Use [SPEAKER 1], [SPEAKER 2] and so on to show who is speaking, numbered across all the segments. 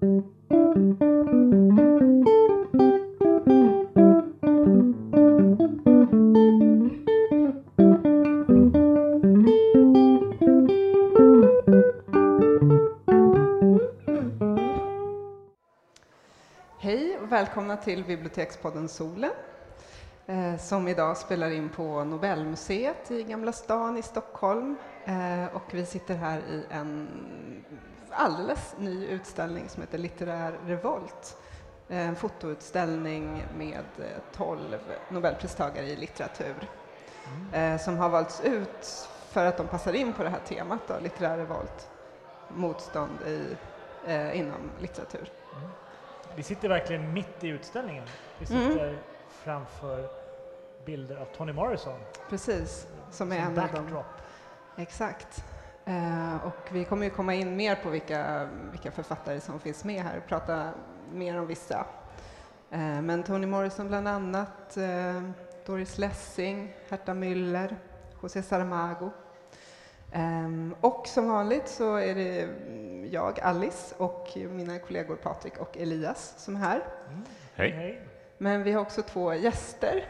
[SPEAKER 1] Hej och välkomna till Bibliotekspodden Solen eh, som idag spelar in på Nobelmuseet i Gamla stan i Stockholm. Eh, och vi sitter här i en alldeles ny utställning som heter Litterär revolt. Eh, en fotoutställning med tolv Nobelpristagare i litteratur som har valts ut för att de passar in på det här temat, då, litterär revolt, motstånd i, inom litteratur.
[SPEAKER 2] Mm. Vi sitter verkligen mitt i utställningen. Vi sitter mm. framför bilder av Toni Morrison.
[SPEAKER 1] Precis, som är en backdrop. av dem. Exakt. Eh, och vi kommer ju komma in mer på vilka, vilka författare som finns med här och prata mer om vissa. Eh, men Toni Morrison bland annat, eh, Doris Lessing, Herta Müller, José Saramago. Um, och som vanligt så är det jag, Alice, och mina kollegor Patrik och Elias som är här.
[SPEAKER 3] Mm. Hej.
[SPEAKER 1] Men vi har också två gäster,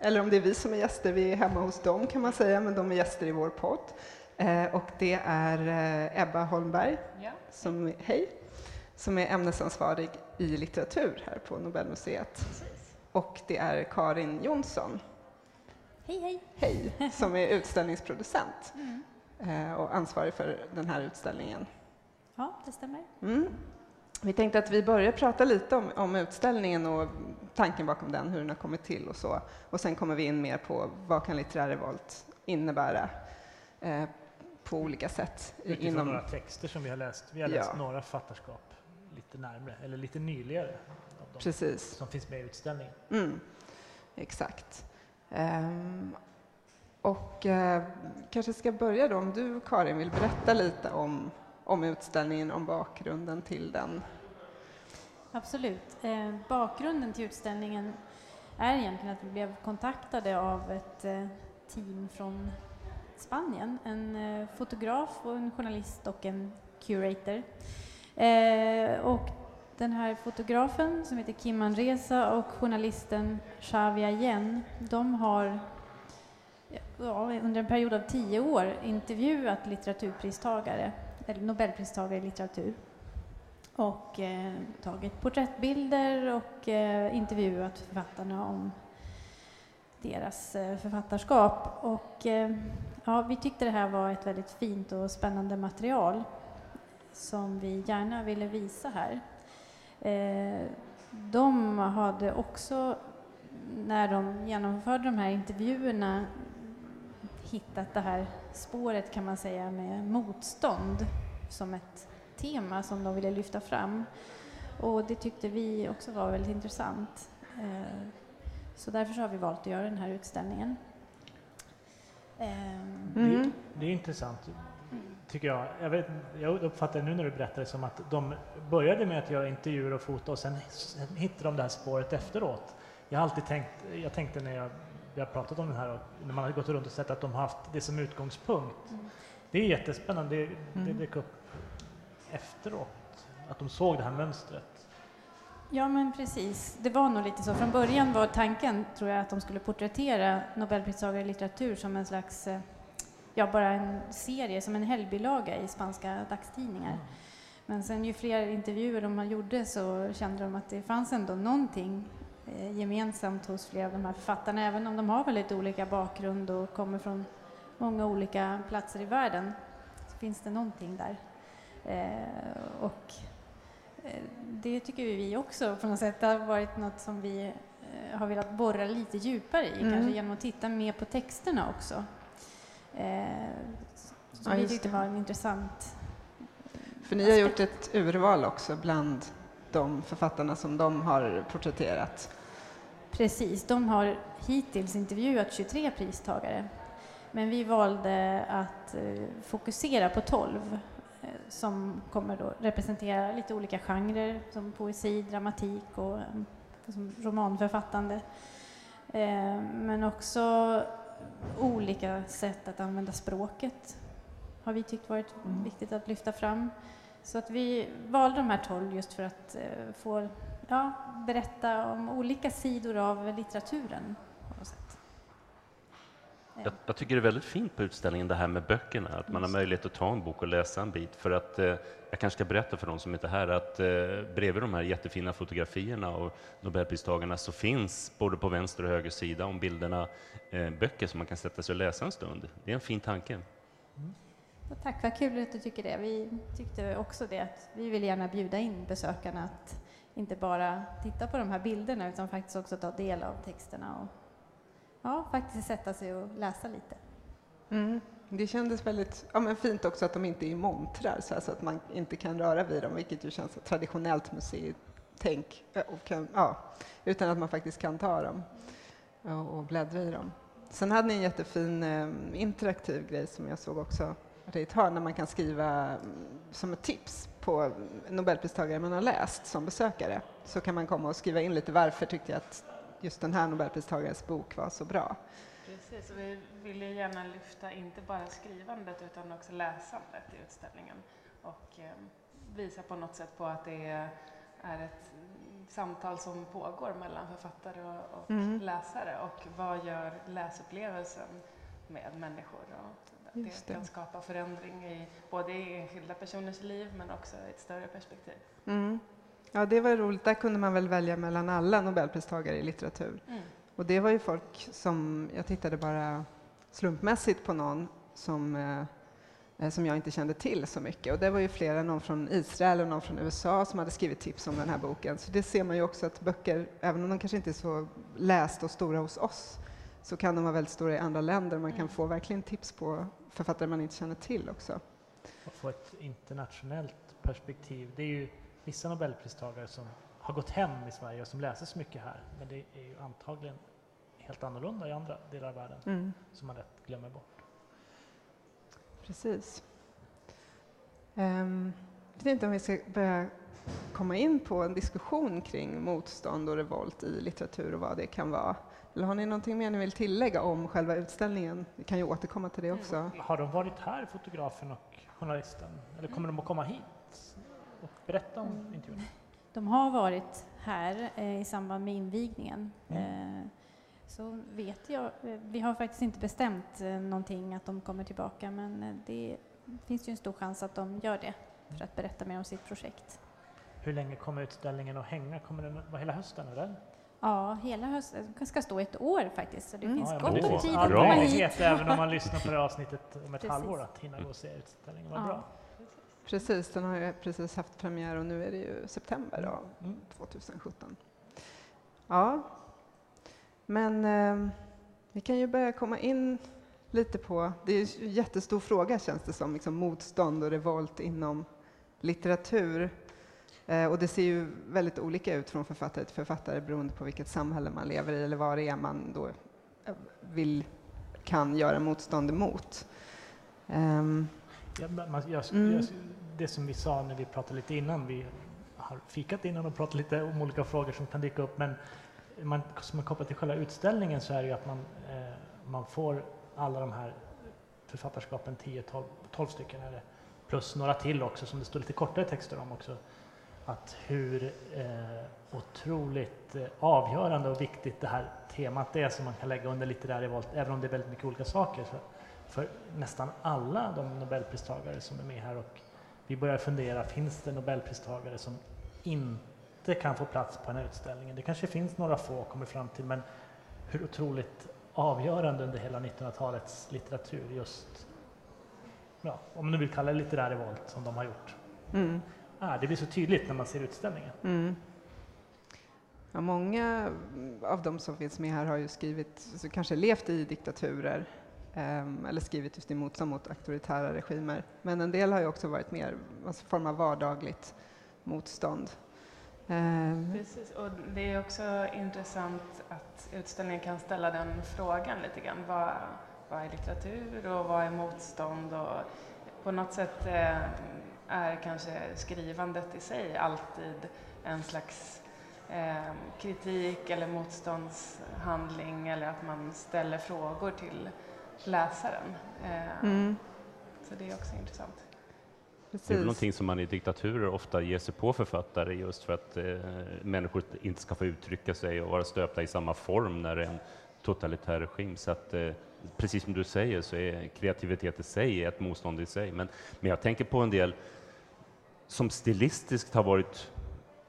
[SPEAKER 1] eller om det är vi som är gäster, vi är hemma hos dem kan man säga, men de är gäster i vår podd. Uh, och det är uh, Ebba Holmberg, ja. som, hej, som är ämnesansvarig i litteratur här på Nobelmuseet. Precis. Och det är Karin Jonsson,
[SPEAKER 4] hej, hej.
[SPEAKER 1] hej som är utställningsproducent. Mm. Eh, och ansvarig för den här utställningen.
[SPEAKER 4] Ja, det stämmer.
[SPEAKER 1] Mm. Vi tänkte att vi börjar prata lite om, om, utställningen och tanken bakom den, hur den har kommit till och så. Och sen kommer vi in mer på vad kan litterär revolt innebära eh, på olika sätt.
[SPEAKER 2] Utifrån inom... några texter som vi har läst. Vi har läst ja. några fattarskap lite närmre, eller lite nyligare. Av de
[SPEAKER 1] Precis.
[SPEAKER 2] Som finns med i utställningen.
[SPEAKER 1] Mm. Exakt. Um, och eh, kanske ska börja då om du, Karin, vill berätta lite om, om utställningen, om bakgrunden till den.
[SPEAKER 4] Absolut. Eh, bakgrunden till utställningen är egentligen att vi blev kontaktade av ett eh, team från Spanien. En eh, fotograf, och en journalist och en curator. Eh, och den här fotografen som heter Kim Manresa och journalisten Xavi Yen, de har ja, under en period av tio år intervjuat litteraturpristagare, eller Nobelpristagare i litteratur och eh, tagit porträttbilder och eh, intervjuat författarna om deras eh, författarskap. Och, eh, ja, vi tyckte det här var ett väldigt fint och spännande material som vi gärna ville visa här. Eh, de hade också, när de genomförde de här intervjuerna, hittat det här spåret kan man säga med motstånd som ett tema som de ville lyfta fram. Och det tyckte vi också var väldigt intressant. Så därför har vi valt att göra den här utställningen.
[SPEAKER 2] Mm. Det, det, är intressant, tycker jag. Jag, vet, jag uppfattar nu när du berättar det som att de började med att göra intervjuer och foto och sen, sen hittade de det här spåret efteråt. Jag har alltid tänkt, jag tänkte när jag vi har pratat om den här och när man har gått runt och sett att de har haft det som utgångspunkt. Mm. Det är jättespännande, det, mm. det dök upp efteråt, att de såg det här mönstret.
[SPEAKER 4] Ja, men precis. Det var nog lite så. Från början var tanken, tror jag, att de skulle porträttera Nobelpristagare i litteratur som en slags, eh, ja, bara en serie, som en helgbilaga i spanska dagstidningar. Mm. Men sen ju fler intervjuer de gjorde så kände de att det fanns ändå någonting Eh, gemensamt hos flera av de här författarna, även om de har väldigt olika bakgrund och kommer från många olika platser i världen, så finns det någonting där. Eh, och det tycker vi också på något sätt har varit något som vi har velat borra lite djupare i, mm. kanske genom att titta mer på texterna också. Som ja, vi tyckte var en intressant
[SPEAKER 1] För ni har gjort ett urval också bland de författarna som de har porträtterat.
[SPEAKER 4] Precis, de har hittills intervjuat 23 pristagare. Men vi valde att eh, fokusera på 12 eh, som kommer då representera lite olika genrer som poesi, dramatik och eh, som romanförfattande. Men också olika sätt att använda språket har vi tyckt varit mm. viktigt att lyfta fram Så att vi valde de här tolv just för att eh, få ja, berätta om olika sidor av litteraturen.
[SPEAKER 3] Jag, jag, tycker det är väldigt fint på utställningen det här med böckerna, att man har möjlighet att ta en bok och läsa en bit. För att, eh, jag kanske ska berätta för de som inte är här att eh, bredvid de här jättefina fotografierna av Nobelpristagarna så finns både på vänster och höger sida om bilderna eh, böcker som man kan sätta sig och läsa en stund. Det är en fin tanke. Mm.
[SPEAKER 4] tack, vad kul att du tycker det. Vi tyckte också det, att vi vill gärna bjuda in besökarna att inte bara titta på de här bilderna utan faktiskt också ta del av texterna och ja, faktiskt sätta sig och läsa lite.
[SPEAKER 1] Mm. Det kändes väldigt ja, men fint också att de inte är i montrar så alltså att man inte kan röra vid dem, vilket ju känns som traditionellt museitänk, eh, och kan, ja, utan att man faktiskt kan ta dem och bläddra i dem. Sen hade ni en jättefin eh, interaktiv grej som jag såg också att har, när man kan skriva mm, som ett tips på nobelpristagare man har läst som besökare, så kan man komma och skriva in lite varför tyckte jag att just den här nobelpristagares bok var så bra.
[SPEAKER 5] Precis, och vi vill ju gärna lyfta inte bara skrivandet utan också läsandet i utställningen och eh, visa på något sätt på att det är ett samtal som pågår mellan författare och, och mm. läsare och vad gör läsupplevelsen med människor och det, det kan skapa förändring i både i enskilda personers liv men också i ett större perspektiv.
[SPEAKER 1] Mm. Ja, det var roligt. Där kunde man väl välja mellan alla nobelpristagare i litteratur. Mm. Och det var ju folk som, jag tittade bara slumpmässigt på någon som, eh, som jag inte kände till så mycket. Och det var ju flera, någon från Israel och någon från USA som hade skrivit tips om den här boken. Så det ser man ju också att böcker, även om de kanske inte är så lästa och stora hos oss, så kan de vara väldigt stora i andra länder. Man kan mm. få verkligen tips på författare man inte känner till också.
[SPEAKER 2] Och få ett internationellt perspektiv. Det är ju vissa nobelpristagare som har gått hem i Sverige och som läses mycket här, men det är ju antagligen helt annorlunda i andra delar av världen mm. som man lätt glömmer bort.
[SPEAKER 1] Precis. Um, jag vet inte om vi ska börja komma in på en diskussion kring motstånd och revolt i litteratur och vad det kan vara. Eller har ni någonting mer ni vill tillägga om själva utställningen? Vi kan ju återkomma till det också. Mm.
[SPEAKER 2] Har de varit här, fotografen och journalisten? Eller kommer de att komma hit och berätta om mm. intervjun?
[SPEAKER 4] De har varit här eh, i samband med invigningen. Mm. Eh, så vet jag, eh, vi har faktiskt inte bestämt eh, någonting att de kommer tillbaka men det finns ju en stor chans att de gör det för att berätta mer om sitt projekt.
[SPEAKER 2] Hur länge kommer utställningen att hänga? Kommer den vara hela hösten? Eller?
[SPEAKER 4] Ja, hela hösten. Den ska stå ett år faktiskt, så det mm. finns ja, gott
[SPEAKER 2] om
[SPEAKER 4] tid
[SPEAKER 2] att komma hit. Även om man lyssnar på det avsnittet om ett halvår, att hinna gå och se utställningen. Vad ja. bra.
[SPEAKER 1] Precis, den har ju precis haft premiär och nu är det ju september då, mm. 2017. Ja, men eh, vi kan ju börja komma in lite på, det är en jättestor fråga känns det som, liksom motstånd och revolt inom litteratur. Eh, och det ser ju väldigt olika ut från författare till författare beroende på vilket samhälle man lever i eller vad det är man då eh, vill, kan göra motstånd emot. Um,
[SPEAKER 2] ja, man, jag, mm. jag, det som vi sa när vi pratade lite innan, vi har fikat innan och pratat lite om olika frågor som kan dyka upp, men man, som är kopplat till själva utställningen så är det ju att man, eh, man får alla de här författarskapen, 10-12 12 stycken, det, plus några till också som det står lite kortare texter om också att hur eh, otroligt eh, avgörande och viktigt det här temat är som man kan lägga under litterär revolt, även om det är väldigt mycket olika saker. Så för nästan alla de nobelpristagare som är med här och vi börjar fundera, finns det nobelpristagare som inte kan få plats på den här utställningen? Det kanske finns några få, kommer fram till, men hur otroligt avgörande under hela 1900-talets litteratur just, ja, om nu vill kalla det litterär revolt, som de har gjort. Mm är. Det blir så tydligt när man ser utställningen. Mm.
[SPEAKER 1] Ja, många av de som finns med här har ju skrivit, alltså kanske levt i diktaturer um, eller skrivit just i motstånd mot auktoritära regimer. Men en del har ju också varit mer alltså form av vardagligt motstånd.
[SPEAKER 5] Um. Precis, och det är också intressant att utställningen kan ställa den frågan lite grann. Vad, vad är litteratur och vad är motstånd? Och på något sätt eh, är kanske skrivandet i sig alltid en slags eh, kritik eller motståndshandling eller att man ställer frågor till läsaren. Eh, mm. Så det är också intressant.
[SPEAKER 1] precis.
[SPEAKER 3] Det är väl någonting som man i diktaturer ofta ger sig på författare just för att eh, människor inte ska få uttrycka sig och vara stöpta i samma form när det är en totalitär regim. Så att, eh, precis som du säger så är kreativitet i sig ett motstånd i sig. Men, men jag tänker på en del som stilistiskt har varit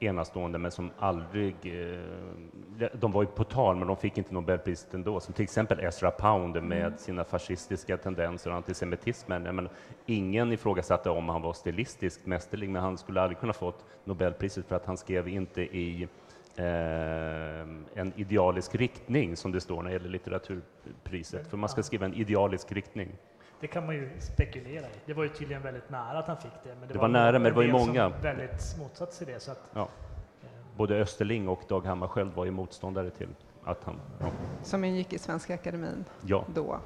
[SPEAKER 3] enastående men som aldrig... Eh, de var ju på tal, men de fick inte Nobelpriset ändå. Som till exempel Ezra Pound med mm. sina fascistiska tendenser och antisemitismen. Men ingen ifrågasatte om han var stilistiskt mästerlig, men han skulle aldrig kunna fått Nobelpriset för att han skrev inte i eh, en idealisk riktning, som det står när det gäller litteraturpriset. För man ska skriva en idealisk riktning.
[SPEAKER 2] Det kan man ju spekulera i. Det var ju tydligen väldigt nära att han fick det. Men
[SPEAKER 3] det, det var, var nära, men det var ju många.
[SPEAKER 2] väldigt motsatt sig det. Så att, ja.
[SPEAKER 3] eh. Både Österling och Dag Hammarskjöld var ju motståndare till att han... Ja.
[SPEAKER 1] Som ingick i Svenska Akademin
[SPEAKER 3] ja.
[SPEAKER 1] då.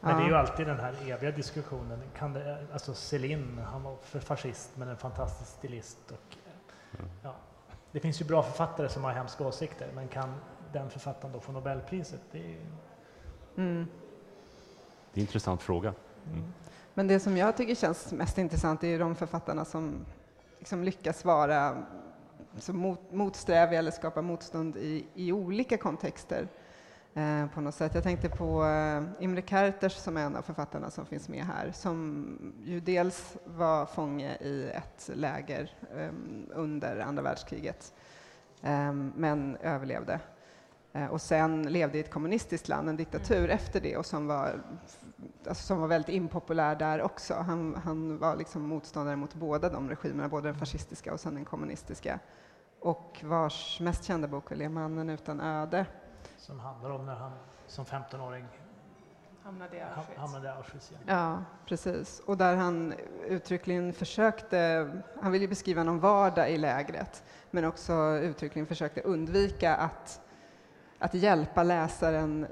[SPEAKER 2] Men det är ju alltid den här eviga diskussionen. Kan det, alltså Céline, han var för fascist men en fantastisk stilist. Och, mm. ja, det finns ju bra författare som har hemska åsikter, men kan den författaren då få Nobelpriset? Det är, mm.
[SPEAKER 3] Det är en intressant fråga. Mm.
[SPEAKER 1] Men det som jag tycker känns mest intressant är ju de författarna som liksom lyckas vara så mot, motsträviga eller skapa motstånd i, i olika kontexter. Eh, på något sätt. Jag tänkte på eh, Imre Kertész som är en av författarna som finns med här, som ju dels var fånge i ett läger eh, under andra världskriget, eh, men överlevde. Eh, och sen levde i ett kommunistiskt land, en diktatur, mm. efter det och som var alltså, som var väldigt impopulär där också. Han, han var liksom motståndare mot båda de regimerna, både den fascistiska och sen den kommunistiska. Och vars mest kända bok är Mannen utan öde.
[SPEAKER 2] Som handlar om när han som 15-åring
[SPEAKER 5] hamnade i Auschwitz.
[SPEAKER 2] Hamnade i Auschwitz
[SPEAKER 1] ja. ja, precis. Och där han uttryckligen försökte, han ville beskriva någon vardag i lägret, men också uttryckligen försökte undvika att, att hjälpa läsaren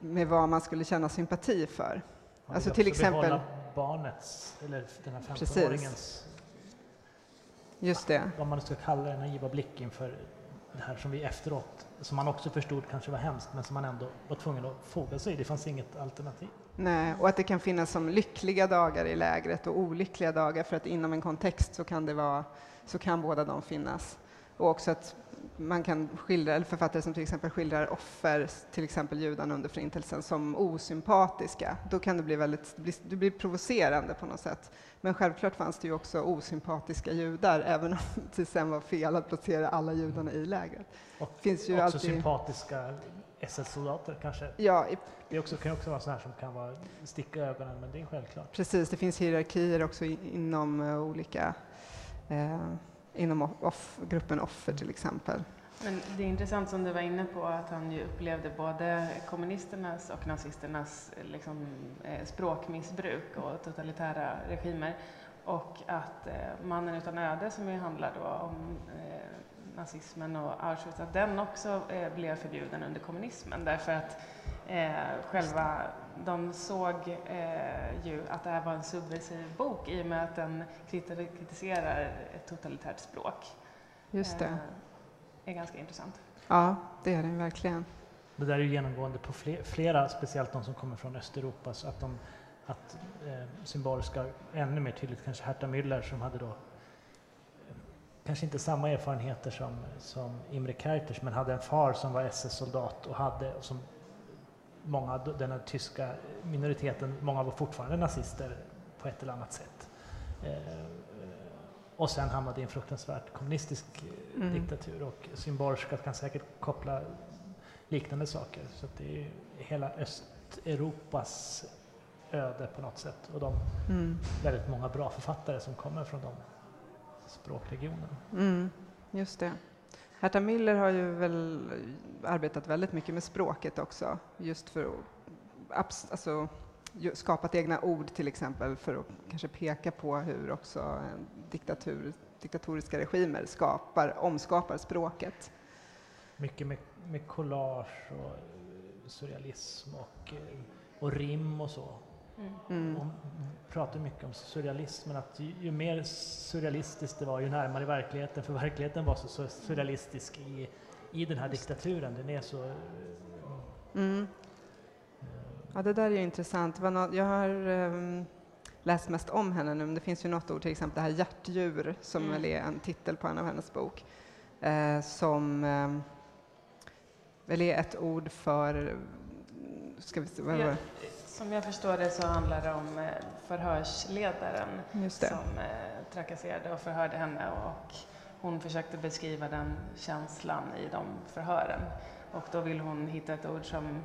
[SPEAKER 1] med vad man skulle känna sympati för.
[SPEAKER 2] Man alltså till exempel... barnets, eller den här 15-åringens...
[SPEAKER 1] Just det.
[SPEAKER 2] Vad man ska kalla den naiva blick inför det här som vi efteråt, som man också förstod kanske var hemskt, men som man ändå var tvungen att foga sig i. Det fanns inget alternativ.
[SPEAKER 1] Nej, och att det kan finnas som lyckliga dagar i lägret och olyckliga dagar, för att inom en kontext så kan det vara, så kan båda de finnas. Och också att man kan skildra, eller författare som till exempel skildrar offer, till exempel judarna under Förintelsen, som osympatiska. Då kan det bli väldigt, det blir provocerande på något sätt. Men självklart fanns det ju också osympatiska judar, även om det sen var fel att placera alla judarna i lägret.
[SPEAKER 2] Och finns ju också alltid... sympatiska SS-soldater kanske?
[SPEAKER 1] Ja,
[SPEAKER 2] i... Det också, kan också vara så här som kan vara sticka ögonen, men det är självklart.
[SPEAKER 1] Precis, det finns hierarkier också inom uh, olika uh, inom off, gruppen offer till exempel.
[SPEAKER 5] Men det är intressant som du var inne på att han ju upplevde både kommunisternas och nazisternas liksom, eh, språkmissbruk och totalitära regimer och att eh, Mannen utan öde som ju handlar då om eh, nazismen och Auschwitz, att den också eh, blev förbjuden under kommunismen därför att eh, själva de såg eh, ju att det här var en subversiv bok i och med att den kritiserar ett totalitärt språk.
[SPEAKER 1] Just det. Eh,
[SPEAKER 5] är ganska intressant.
[SPEAKER 1] Ja, det är den verkligen.
[SPEAKER 2] Det där är ju genomgående på flera, speciellt de som kommer från Östeuropa, så att, de, att eh, symboliska, ännu mer tydligt kanske Herta Müller som hade då kanske inte samma erfarenheter som, som Imre Kertész, men hade en far som var SS-soldat och hade, och som många, den här tyska minoriteten, många var fortfarande nazister på ett eller annat sätt. Eh, och sen hamnade i en fruktansvärt kommunistisk eh, mm. diktatur och Symborska kan säkert koppla liknande saker. Så det är hela Östeuropas öde på något sätt och de mm. väldigt många bra författare som kommer från de språkregionerna.
[SPEAKER 1] Mm, just det. Herta Miller har ju väl arbetat väldigt mycket med språket också, just för att alltså, skapat egna ord till exempel för att kanske peka på hur också diktatur, diktatoriska regimer skapar, omskapar språket.
[SPEAKER 2] Mycket med, med collage och surrealism och, och rim och så. Mm. Man pratar mycket om surrealismen, att ju, ju, mer surrealistiskt det var, ju närmare verkligheten, för verkligheten var så, så surrealistisk i, i den här diktaturen. Den är så... Mm.
[SPEAKER 1] Ja, det där är ju intressant. Jag har um, läst mest om henne nu, men det finns ju något ord, till exempel det här hjärtdjur, som
[SPEAKER 5] Mm.
[SPEAKER 1] väl är en titel på en av hennes bok, eh, som eh, väl är ett ord för, ska vi se, vad
[SPEAKER 5] Ja? Som jag förstår det så handlar det om eh, förhörsledaren som eh, trakasserade och förhörde henne och hon försökte beskriva den känslan i de förhören. Och då ville hon hitta ett ord som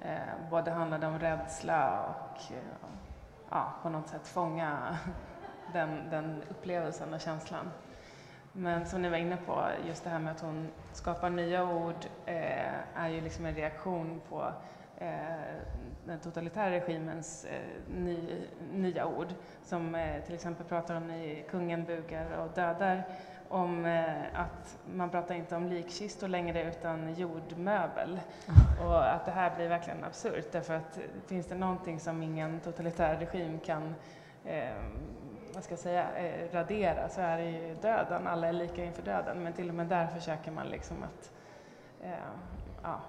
[SPEAKER 5] eh, både handlade om rädsla och eh, ja, på något sätt fånga den, den upplevelsen och känslan. Men som ni var inne på, just det här med att hon skapar nya ord eh, är ju liksom en reaktion på den totalitära regimens eh, ny, nya ord som eh, till exempel pratar om i Kungen bugar och dödar om eh, att man pratar inte om likkistor längre utan jordmöbel. Och att det här blir verkligen absurt därför att eh, finns det någonting som ingen totalitär regim kan eh, vad ska jag säga, eh, radera så är det ju döden. Alla är lika inför döden men till och med där försöker man liksom att eh, ja,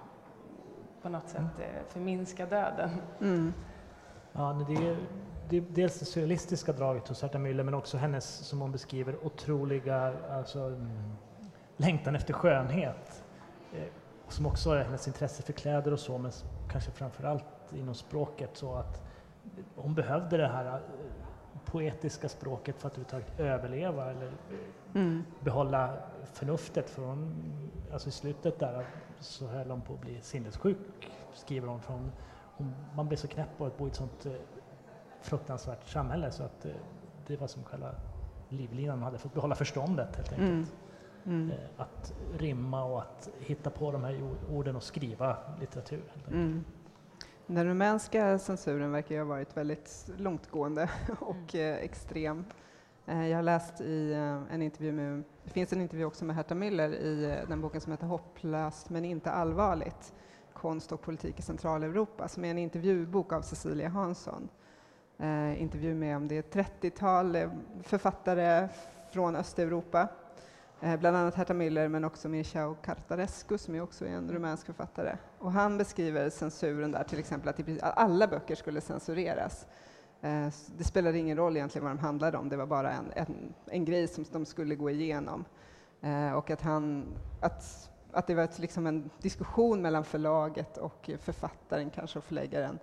[SPEAKER 5] på något sätt eh, förminska döden.
[SPEAKER 1] Mm.
[SPEAKER 2] Ja, det är, det är dels det surrealistiska draget hos Herta Müller men också hennes, som hon beskriver, otroliga alltså, mm, längtan efter skönhet. Eh, som också är hennes intresse för kläder och så, men kanske framför allt inom språket. Så att hon behövde det här eh, poetiska språket för att överhuvudtaget överleva eller
[SPEAKER 1] Mm.
[SPEAKER 2] behålla förnuftet. För hon, alltså I slutet där så höll hon på att bli sinnessjuk, skriver hon. För hon, man blev så knäpp av att bo i ett sånt eh, fruktansvärt samhälle så att eh, det var som själva livlinan. Hon hade fått behålla förståndet helt enkelt.
[SPEAKER 1] Mm. Mm.
[SPEAKER 2] Eh, att rimma och att hitta på de här ord- orden och skriva litteratur.
[SPEAKER 1] Mm. Den rumänska censuren verkar ju ha varit väldigt långtgående och eh, extrem. Eh, jag har läst i eh, en intervju med, det finns en intervju också med Herta Müller i den boken som heter Hopplöst men inte allvarligt, konst och politik i Centraleuropa, som är en intervjubok av Cecilia Hansson. Eh, intervju med om det är ett 30-tal eh, författare från Östeuropa, Eh, bland annat Herta Müller men också Mircea Cartarescu som är också en rumänsk författare. Och han beskriver censuren där till exempel att alla böcker skulle censureras. Eh, det spelade ingen roll egentligen vad de handlade om, det var bara en, en, en grej som de skulle gå igenom. Eh, och att, han, att, att det var ett, liksom en diskussion mellan förlaget och författaren, kanske och förläggaren,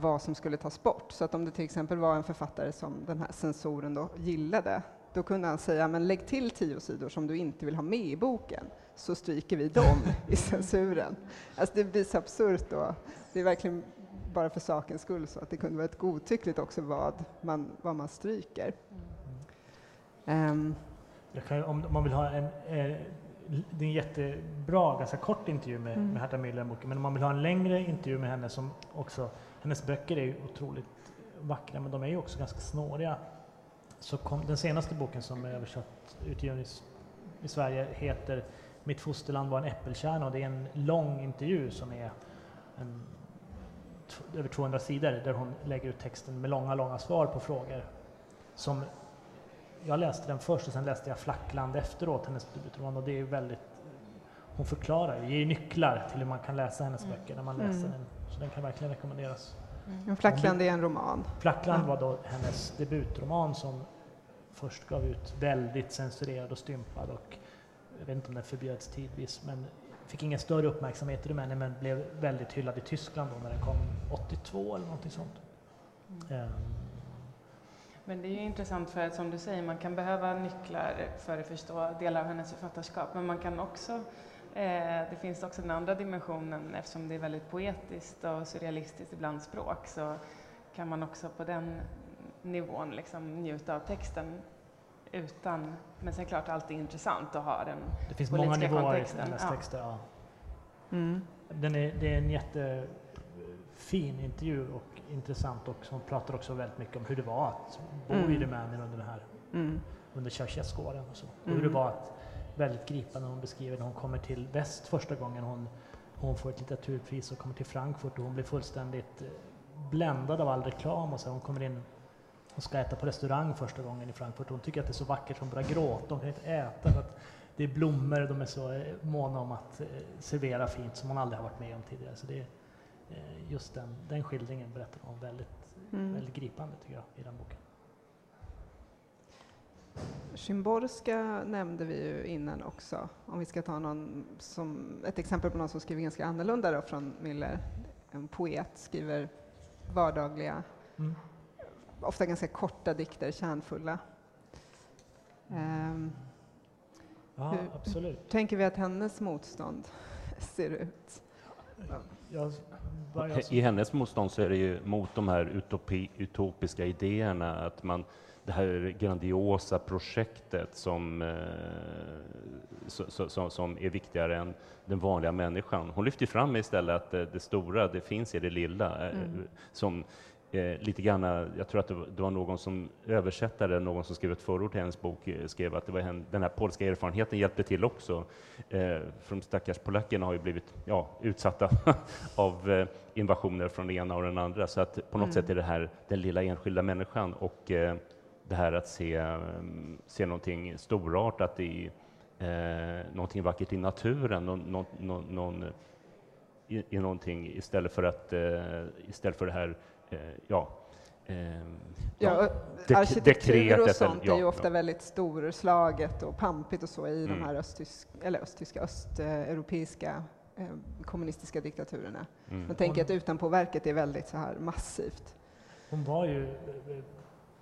[SPEAKER 1] vad som skulle tas bort. Så att om det till exempel var en författare som den här censoren då gillade, då kunde han säga, men lägg till tio sidor som du inte vill ha med i boken, så stryker vi dem i censuren. Alltså det blir så absurt då. Det är verkligen bara för sakens skull så att det kunde vara ett godtyckligt också vad man, vad man stryker.
[SPEAKER 2] Jag kan, om, man vill ha en, eh, det är en jättebra, ganska kort intervju med,
[SPEAKER 1] Mm.
[SPEAKER 2] med Herta Müller men om man vill ha en längre intervju med henne som också, hennes böcker är ju otroligt vackra, men de är ju också ganska snåriga. Så kom, den senaste boken som är översatt, utgiven i, i Sverige, heter Mitt fosterland var en äppelkärna och det är en lång intervju som är en, över 200 sidor där hon lägger ut texten med långa, långa svar på frågor som jag läste den först och sen läste jag Flackland efteråt, hennes debutroman, och det är väldigt... Hon förklarar ju, ger ju nycklar till hur man kan läsa hennes
[SPEAKER 5] Mm.
[SPEAKER 2] böcker när man läser
[SPEAKER 1] Mm.
[SPEAKER 2] den. Så den kan verkligen rekommenderas.
[SPEAKER 1] men Flackland är en roman.
[SPEAKER 2] Flackland var då hennes debutroman som först gav ut väldigt censurerad och stympad och jag vet inte om den förbjöds tidvis, men fick ingen större uppmärksamhet i Rumänien men blev väldigt hyllad i Tyskland då när den kom 82 eller någonting sånt. Ehm,
[SPEAKER 5] Men det är ju intressant för att som du säger, man kan behöva nycklar för att förstå delar av hennes författarskap, men man kan också eh, det finns också den andra dimensionen eftersom det är väldigt poetiskt och surrealistiskt ibland språk så kan man också på den nivån liksom njuta av texten utan, men sen klart allt är intressant att ha den.
[SPEAKER 2] det finns många nivåer i
[SPEAKER 5] kontexten,
[SPEAKER 2] hennes
[SPEAKER 5] ja.
[SPEAKER 2] texter. Ja.
[SPEAKER 1] Mm.
[SPEAKER 2] Den är, det är en jättefin intervju och intressant och som pratar också väldigt mycket om hur det var att bo i
[SPEAKER 1] Mm.
[SPEAKER 2] Rumänien under den här
[SPEAKER 1] Mm.
[SPEAKER 2] under Ceausescu-åren och så. Och
[SPEAKER 1] Mm.
[SPEAKER 2] hur det var att, väldigt gripande hon beskriver när hon kommer till väst första gången hon, hon får ett litteraturpris och kommer till Frankfurt och hon blir fullständigt eh, bländad av all reklam och så hon kommer in och ska äta på restaurang första gången i Frankfurt hon tycker att det är så vackert hon börjar gråta, hon kan inte äta för att det är blommor de är så eh, måna om att eh, servera fint som hon aldrig har varit med om tidigare. Så det är, eh, just den, den skildringen berättar hon väldigt mm. väldigt gripande tycker jag i den boken.
[SPEAKER 1] Szymborska nämnde vi ju innan också, om vi ska ta någon som, ett exempel på någon som skriver ganska annorlunda då från Müller. En poet skriver vardagliga, mm. Ofta ganska korta dikter, kärnfulla. Um,
[SPEAKER 2] ja, hur, absolut.
[SPEAKER 1] Tänker vi att hennes motstånd ser ut?
[SPEAKER 3] Ja. I hennes motstånd så är det ju mot de här utopi, utopiska idéerna, att man det här grandiosa projektet som, eh, so, so, som är viktigare än den vanliga människan. Hon lyfter fram istället att det, det stora, det finns i det lilla. Eh, mm. Som eh, lite grann, jag tror att det var, det var, någon som översättare, någon som skrev ett förord till hennes bok, eh, skrev att det var en, den här polska erfarenheten hjälpte till också. Eh, för de stackars polackerna har ju blivit ja, utsatta av eh, invasioner från den ena och den andra. Så att på något mm. sätt är det här den lilla enskilda människan och eh, det här att se, mm, se någonting storartat i eh, någonting vackert i naturen, någon, någon, någon, i, i någonting istället för, att, eh, istället för det här, eh, ja,
[SPEAKER 1] Eh, ja, ja arkitektur och sånt ja, är ju ofta ja. väldigt storslaget och pampigt och så i mm. de här östtysk, eller östtyska, östeuropeiska eh, kommunistiska diktaturerna. Mm. Man tänker att utanpåverket är väldigt så här massivt.
[SPEAKER 2] Hon var ju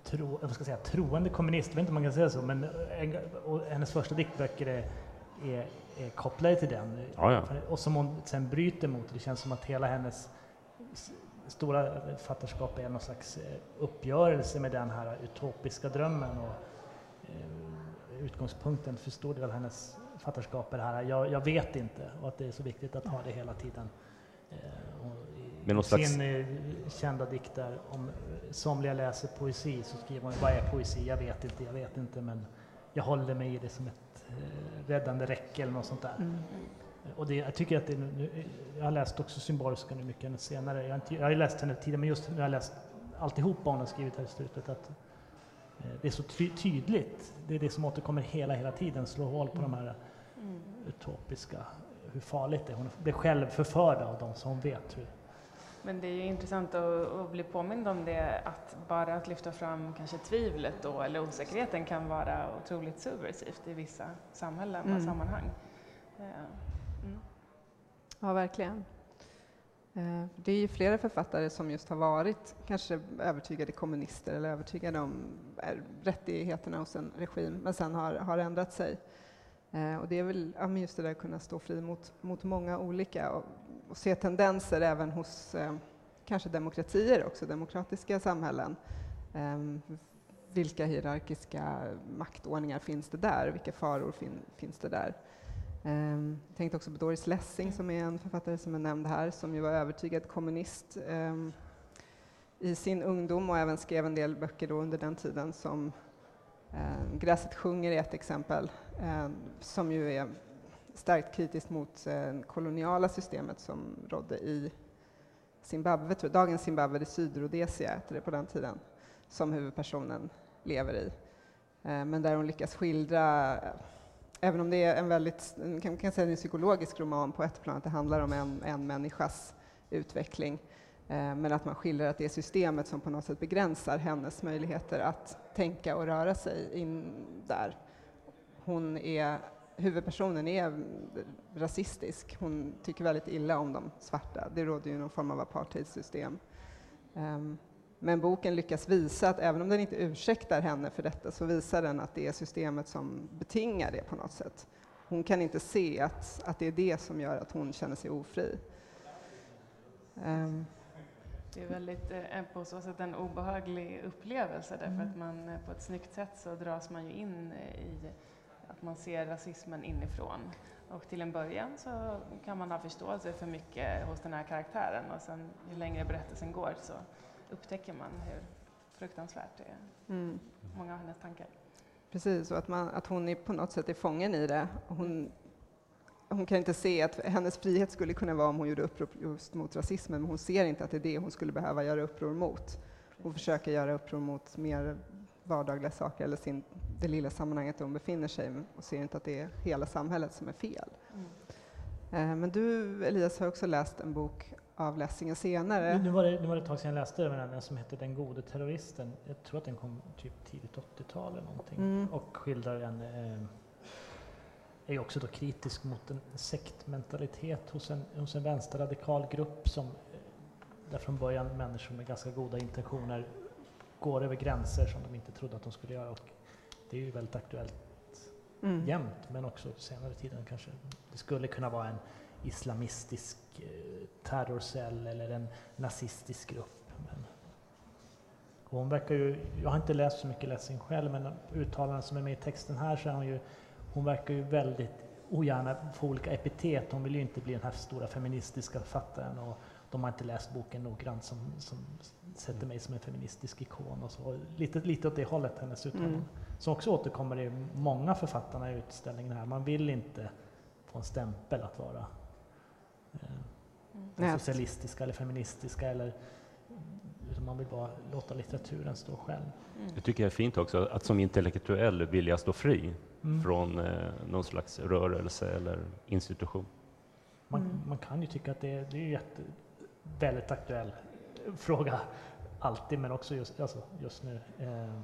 [SPEAKER 2] tro, jag ska säga, troende kommunist, jag vet inte om man kan säga så, men en, hennes första diktböcker är, är, är kopplade till den.
[SPEAKER 3] Ja, ja.
[SPEAKER 2] Och som hon sen bryter mot. Det känns som att hela hennes stora fattarskap är någon slags eh, uppgörelse med den här utopiska drömmen. Och, eh, utgångspunkten för stor del av hennes fattarskap är det här, jag, jag, vet inte, och att det är så viktigt att ha det hela tiden. Eh, med någon slags... sin kända dikter, om somliga läser poesi, så skriver hon vad är poesi? Jag vet inte, jag vet inte, men jag håller mig i det som ett eh, räddande räcke eller något sånt där. Mm. Och det, jag tycker att det nu, jag har läst också Symborska nu mycket senare. Jag har, inte, jag har läst henne tidigare, men just nu har jag läst alltihop vad hon har skrivit här i slutet. Att, eh, det är så ty tydligt, det är det som återkommer hela, hela tiden, slår hål på mm. de här mm. utopiska, hur farligt det är. Hon blir själv förförd av dem, så hon vet hur,
[SPEAKER 5] men det är ju intressant att, att, bli påmind om det, att bara att lyfta fram kanske tvivlet då, eller osäkerheten kan vara otroligt subversivt i vissa samhällen mm. och sammanhang. Eh,
[SPEAKER 1] mm. Ja, verkligen. Eh, det är ju flera författare som just har varit kanske övertygade kommunister eller övertygade om eh, rättigheterna hos en regim, men sen har, har ändrat sig. Eh, och det är väl just det där att kunna stå fri mot, mot många olika och och se tendenser även hos eh, kanske demokratier också, demokratiska samhällen. Eh, vilka hierarkiska maktordningar finns det där? Vilka faror fin finns det där? Ehm, jag tänkte också på Doris Lessing som är en författare som är nämnd här, som ju var övertygad kommunist ehm, i sin ungdom och även skrev en del böcker då under den tiden som eh, Gräset sjunger är ett exempel, eh, som ju är starkt kritiskt mot det eh, koloniala systemet som rådde i Zimbabwe, tror dagens Zimbabwe, det Sydrhodesia hette det på den tiden, som huvudpersonen lever i. Eh, men där hon lyckas skildra, även om det är en väldigt, kan, kan säga en psykologisk roman på ett plan, att det handlar om en, en människas utveckling, eh, men att man skildrar att det är systemet som på något sätt begränsar hennes möjligheter att tänka och röra sig in där. Hon är huvudpersonen är rasistisk. Hon tycker väldigt illa om de svarta. Det råder ju någon form av apartheidsystem. Ehm, men boken lyckas visa att även om den inte ursäktar henne för detta så visar den att det är systemet som betingar det på något sätt. Hon kan inte se att, att det är det som gör att hon känner sig ofri. Um,
[SPEAKER 5] det är väldigt eh, på så sätt en obehaglig upplevelse därför mm. att man eh, på ett snyggt sätt så dras man ju in eh, i att man ser rasismen inifrån. Och till en början så kan man ha förståelse för mycket hos den här karaktären och sen ju längre berättelsen går så upptäcker man hur fruktansvärt det är. Mm. Många av hennes tankar.
[SPEAKER 1] Precis, och att, man, att hon är på något sätt är fången i det. Hon, hon kan inte se att hennes frihet skulle kunna vara om hon gjorde uppror just mot rasismen, men hon ser inte att det är det hon skulle behöva göra uppror mot. Hon försöker göra uppror mot mer vardagliga saker eller sin, det lilla sammanhanget där hon befinner sig och ser inte att det är hela samhället som är fel. Mm. Eh, men du, Elias, har också läst en bok av Lessing senare.
[SPEAKER 2] Nu, var det, nu var det ett tag sedan jag läste den, den som heter Den gode terroristen. Jag tror att den kom typ tidigt 80-tal eller någonting
[SPEAKER 1] Mm.
[SPEAKER 2] och skildrar en eh, är också då kritisk mot en sektmentalitet hos en, hos en vänsterradikal grupp som eh, där från början människor med ganska goda intentioner går över gränser som de inte trodde att de skulle göra. Och det är ju väldigt aktuellt
[SPEAKER 1] Mm.
[SPEAKER 2] jämt, men också senare tiden kanske. Det skulle kunna vara en islamistisk eh, terrorcell eller en nazistisk grupp. Men hon verkar ju, jag har inte läst så mycket Lessing själv, men uttalanden som är med i texten här så är hon ju, hon verkar ju väldigt ogärna få olika epitet. Hon vill ju inte bli den här stora feministiska författaren och de har inte läst boken noggrant som, som sätter mig som en feministisk ikon och så. Lite, lite åt det hållet, hennes uttalanden.
[SPEAKER 1] Mm.
[SPEAKER 2] Som också återkommer i många författarna i utställningen här. Man vill inte få en stämpel att vara
[SPEAKER 1] Nej, att-
[SPEAKER 2] socialistiska eller feministiska eller utan man vill bara låta litteraturen stå själv.
[SPEAKER 3] Det tycker jag är fint också, att som intellektuell vilja stå fri
[SPEAKER 2] Mm.
[SPEAKER 3] från eh, någon slags rörelse eller institution.
[SPEAKER 2] Man,
[SPEAKER 1] Mm.
[SPEAKER 2] man kan ju tycka att det är, det är jätte, väldigt aktuell fråga alltid, men också just, alltså just nu. Eh,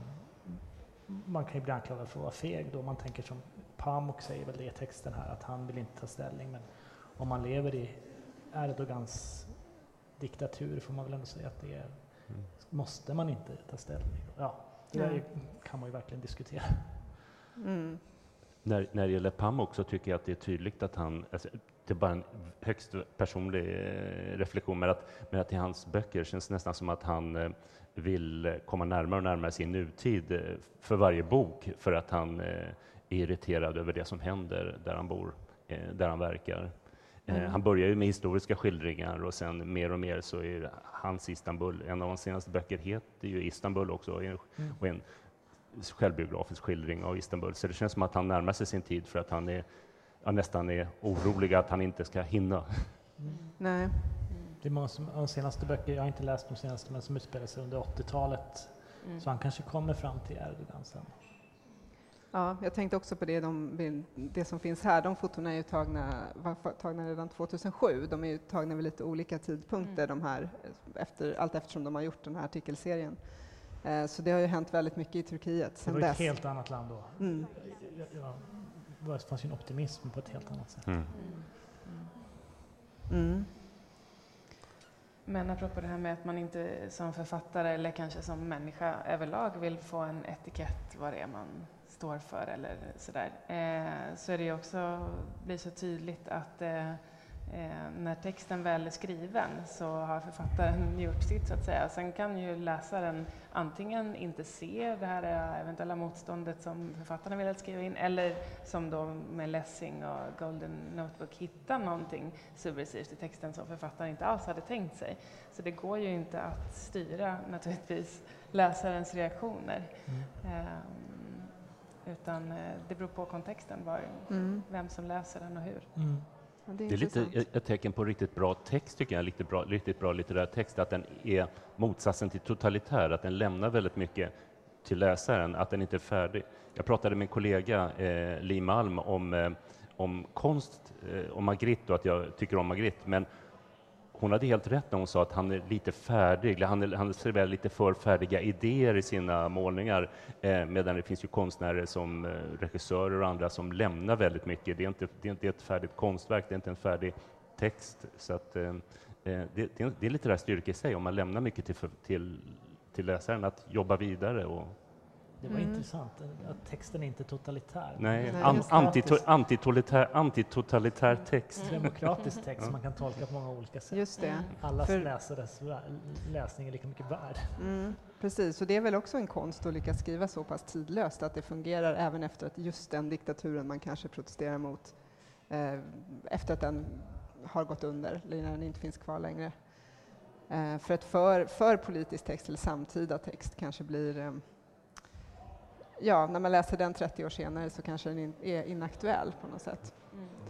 [SPEAKER 2] man kan ju bli anklagad för att vara feg då man tänker som Pamuk säger väl det i texten här, att han vill inte ta ställning. Men om man lever i Erdogans diktatur får man väl ändå säga att det är,
[SPEAKER 3] Mm.
[SPEAKER 2] måste man inte ta ställning. Ja, det
[SPEAKER 1] Nej.
[SPEAKER 2] kan man ju verkligen diskutera.
[SPEAKER 1] Mm.
[SPEAKER 3] När, när det gäller Pamuk så tycker jag att det är tydligt att han, alltså, det är bara en högst personlig eh, reflektion, men att, men att i hans böcker känns det nästan som att han eh, vill komma närmare och närmare sin nutid eh, för varje bok, för att han eh, är irriterad över det som händer där han bor, eh, där han verkar. Eh,
[SPEAKER 1] Mm.
[SPEAKER 3] Han börjar ju med historiska skildringar och sen mer och mer så är hans Istanbul, en av hans senaste böcker heter ju Istanbul också, och är en-
[SPEAKER 2] Mm.
[SPEAKER 3] och en självbiografisk skildring av Istanbul. Så det känns som att han närmar sig sin tid för att han är, ja, nästan är orolig att han inte ska hinna.
[SPEAKER 1] Nej.
[SPEAKER 2] Det är många som, de senaste böcker, jag har inte läst de senaste, men som utspelar sig under 80-talet.
[SPEAKER 5] Mm.
[SPEAKER 2] Så han kanske kommer fram till Erdogan sen.
[SPEAKER 1] Ja, jag tänkte också på det, de, bild- det som finns här. De fotona är ju tagna, var tagna redan 2007. De är ju tagna vid lite olika tidpunkter,
[SPEAKER 5] Mm.
[SPEAKER 1] de här, efter, allt eftersom de har gjort den här artikelserien. Eh, så det har ju hänt väldigt mycket i Turkiet
[SPEAKER 2] Det
[SPEAKER 1] sedan
[SPEAKER 2] var ju ett
[SPEAKER 1] dess.
[SPEAKER 2] helt annat land då.
[SPEAKER 1] Mm.
[SPEAKER 2] Ja, ja, det fanns ju en optimism på ett helt annat sätt.
[SPEAKER 3] Mm.
[SPEAKER 1] Mm.
[SPEAKER 5] Men apropå det här med att man inte som författare eller kanske som människa överlag vill få en etikett vad det är man står för eller sådär, eh, så är det också, blir så tydligt att eh, eh, när texten väl är skriven så har författaren gjort sitt så att säga. Sen kan ju läsaren antingen inte se det här eh, eventuella motståndet som författaren velat skriva in eller som då med Lessing och Golden Notebook hitta någonting subversivt i texten som författaren inte alls hade tänkt sig. Så det går ju inte att styra naturligtvis läsarens reaktioner.
[SPEAKER 2] Mm.
[SPEAKER 5] Ehm, utan eh, det beror på kontexten, var,
[SPEAKER 1] Mm.
[SPEAKER 5] vem som läser den och hur.
[SPEAKER 2] Mm.
[SPEAKER 1] Ja, det är,
[SPEAKER 3] Det är lite ett tecken på riktigt bra text, tycker jag, riktigt bra, riktigt bra litterär text, att den är motsatsen till totalitär, att den lämnar väldigt mycket till läsaren, att den inte är färdig. Jag pratade med en kollega, eh, Li Malm, om, eh, om konst, eh, om Magritte och att jag tycker om Magritte, men hon hade helt rätt när hon sa att han är lite färdig, han, är, han serverar lite för färdiga idéer i sina målningar, eh, medan det finns ju konstnärer som eh, regissörer och andra som lämnar väldigt mycket. Det är inte, det är inte ett färdigt konstverk, det är inte en färdig text. Så att, eh, eh, det, det, är, det är lite där styrka i sig, om man lämnar mycket till, för- till, till läsaren, att jobba vidare. Och,
[SPEAKER 2] det var
[SPEAKER 1] Mm.
[SPEAKER 2] intressant att texten är inte totalitär.
[SPEAKER 3] nej,
[SPEAKER 1] Nej,
[SPEAKER 3] an, antitotalitär, antitotalitär text.
[SPEAKER 2] Demokratisk text man kan tolka på många olika sätt.
[SPEAKER 1] Just det.
[SPEAKER 2] Allas
[SPEAKER 1] För-
[SPEAKER 2] läsares läsning är lika mycket värd.
[SPEAKER 1] Mm, precis, och det är väl också en konst att lyckas skriva så pass tidlöst att det fungerar även efter att just den diktaturen man kanske protesterar mot, eh, efter att den har gått under, eller när den inte finns kvar längre. Eh, för att för, för politisk text eller samtida text kanske blir, eh, ja, när man läser den 30 år senare så kanske den in, är inaktuell på något sätt.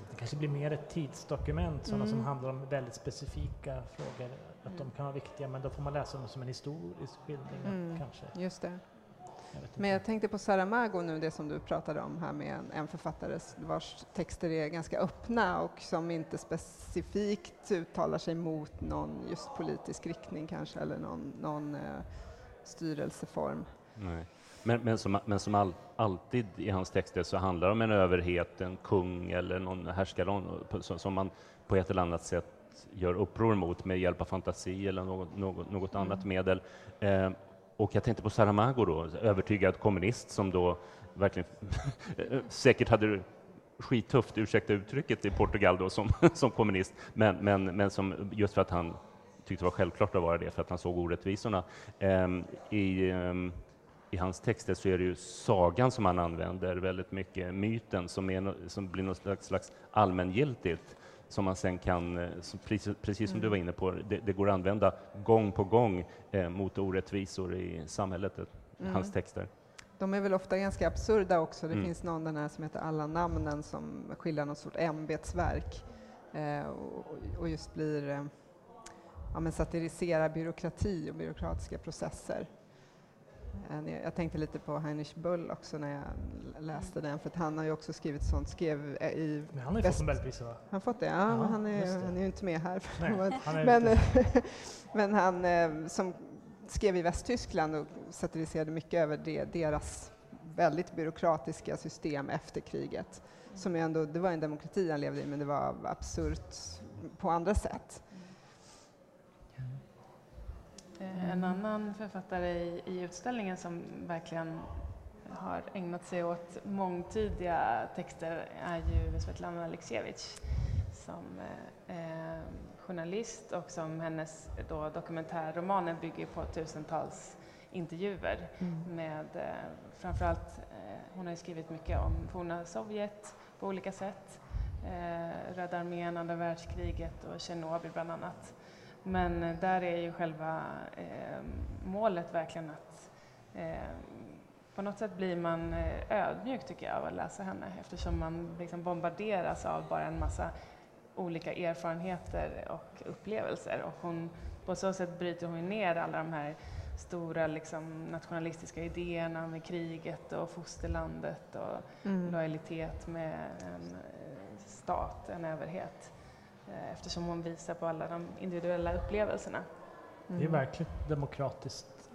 [SPEAKER 2] Det kanske blir mer ett tidsdokument, sådana som
[SPEAKER 1] Mm.
[SPEAKER 2] handlar om väldigt specifika frågor. Att de kan vara viktiga, men då får man läsa dem som en historisk skildring
[SPEAKER 1] Mm.
[SPEAKER 2] kanske.
[SPEAKER 1] Just det.
[SPEAKER 2] Jag.
[SPEAKER 1] Men jag tänkte på Saramago nu, det som du pratade om här med en, en författare vars texter är ganska öppna och som inte specifikt uttalar sig mot någon just politisk riktning kanske eller någon, någon eh, styrelseform.
[SPEAKER 3] Nej. Men, men som, men som all, alltid i hans texter så handlar det om en överhet, en kung eller någon härskare som, man på ett eller annat sätt gör uppror mot med hjälp av fantasi eller något, något, något
[SPEAKER 1] Mm.
[SPEAKER 3] annat medel. Eh, och jag tänkte på Saramago då, övertygad kommunist som då verkligen säkert hade skittufft, ursäkta uttrycket, i Portugal då som, som kommunist, men, men, men som just för att han tyckte det var självklart att vara det, för att han såg orättvisorna. Ehm, i, ehm, I hans texter så är det ju sagan som han använder väldigt mycket, myten som, är, som blir något slags, slags allmängiltigt som man sen kan, eh, precis, precis som du var inne på, det, det går att använda gång på gång eh, mot orättvisor i samhället, eh, hans texter.
[SPEAKER 1] De är väl ofta ganska absurda också. Det
[SPEAKER 3] Mm.
[SPEAKER 1] finns någon den här som heter Alla namnen som skildrar något stort ämbetsverk eh, och, och just blir eh, ja, men satiriserar byråkrati och byråkratiska processer. Eh, Jag tänkte lite på Heinrich Böll också när jag läste den, för att han har ju också skrivit sånt, skrev eh, i...
[SPEAKER 2] Men han har ju
[SPEAKER 1] väst-
[SPEAKER 2] fått Nobelpriset va?
[SPEAKER 1] Han fått det? Ja,
[SPEAKER 2] Ja,
[SPEAKER 1] men han är,
[SPEAKER 2] det.
[SPEAKER 1] han är ju inte med här.
[SPEAKER 2] Nej, han
[SPEAKER 1] men, men han eh, som skrev i Västtyskland och satiriserade mycket över det, deras väldigt byråkratiska system efter kriget. Som ju ändå, det var en demokrati han levde i, men det var absurt på andra sätt.
[SPEAKER 5] Eh, En annan författare i, i utställningen som verkligen har ägnat sig åt mångtydiga texter är ju Svetlana Aleksijevitj som eh, eh, journalist och som hennes då, dokumentärromaner bygger på tusentals intervjuer med eh, framförallt, eh, hon har skrivit mycket om forna Sovjet på olika sätt, eh, Röda armén, andra världskriget och Tjernobyl bland annat. Men eh, där är ju själva eh, målet verkligen att eh, på något sätt blir man eh, ödmjuk tycker jag av att läsa henne eftersom man liksom bombarderas av bara en massa olika erfarenheter och upplevelser och hon, på så sätt bryter hon ner alla de här stora liksom, nationalistiska idéerna med kriget och fosterlandet och
[SPEAKER 1] Mm.
[SPEAKER 5] lojalitet med en eh, stat, en överhet. Eh, Eftersom hon visar på alla de individuella upplevelserna.
[SPEAKER 2] Det är verkligen demokratiskt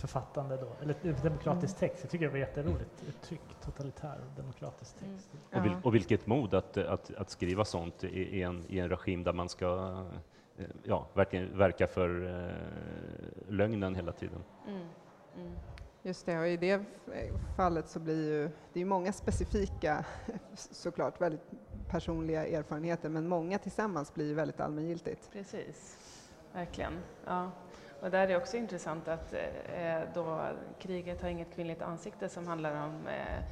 [SPEAKER 2] författande då, eller demokratisk text. Jag tycker det var jätteroligt uttryck, totalitär och demokratisk text.
[SPEAKER 3] Och, vil, och vilket mod att, att, att skriva sånt i, i, en, i en regim där man ska eh, ja, verkligen verka för eh, lögnen hela tiden.
[SPEAKER 5] Mm. Mm.
[SPEAKER 1] Just det, och i det fallet så blir ju, det är ju många specifika, såklart väldigt personliga erfarenheter, men många tillsammans blir väldigt allmängiltigt.
[SPEAKER 5] Precis, verkligen. Ja. Och där är det också intressant att eh, då kriget har inget kvinnligt ansikte som handlar om eh,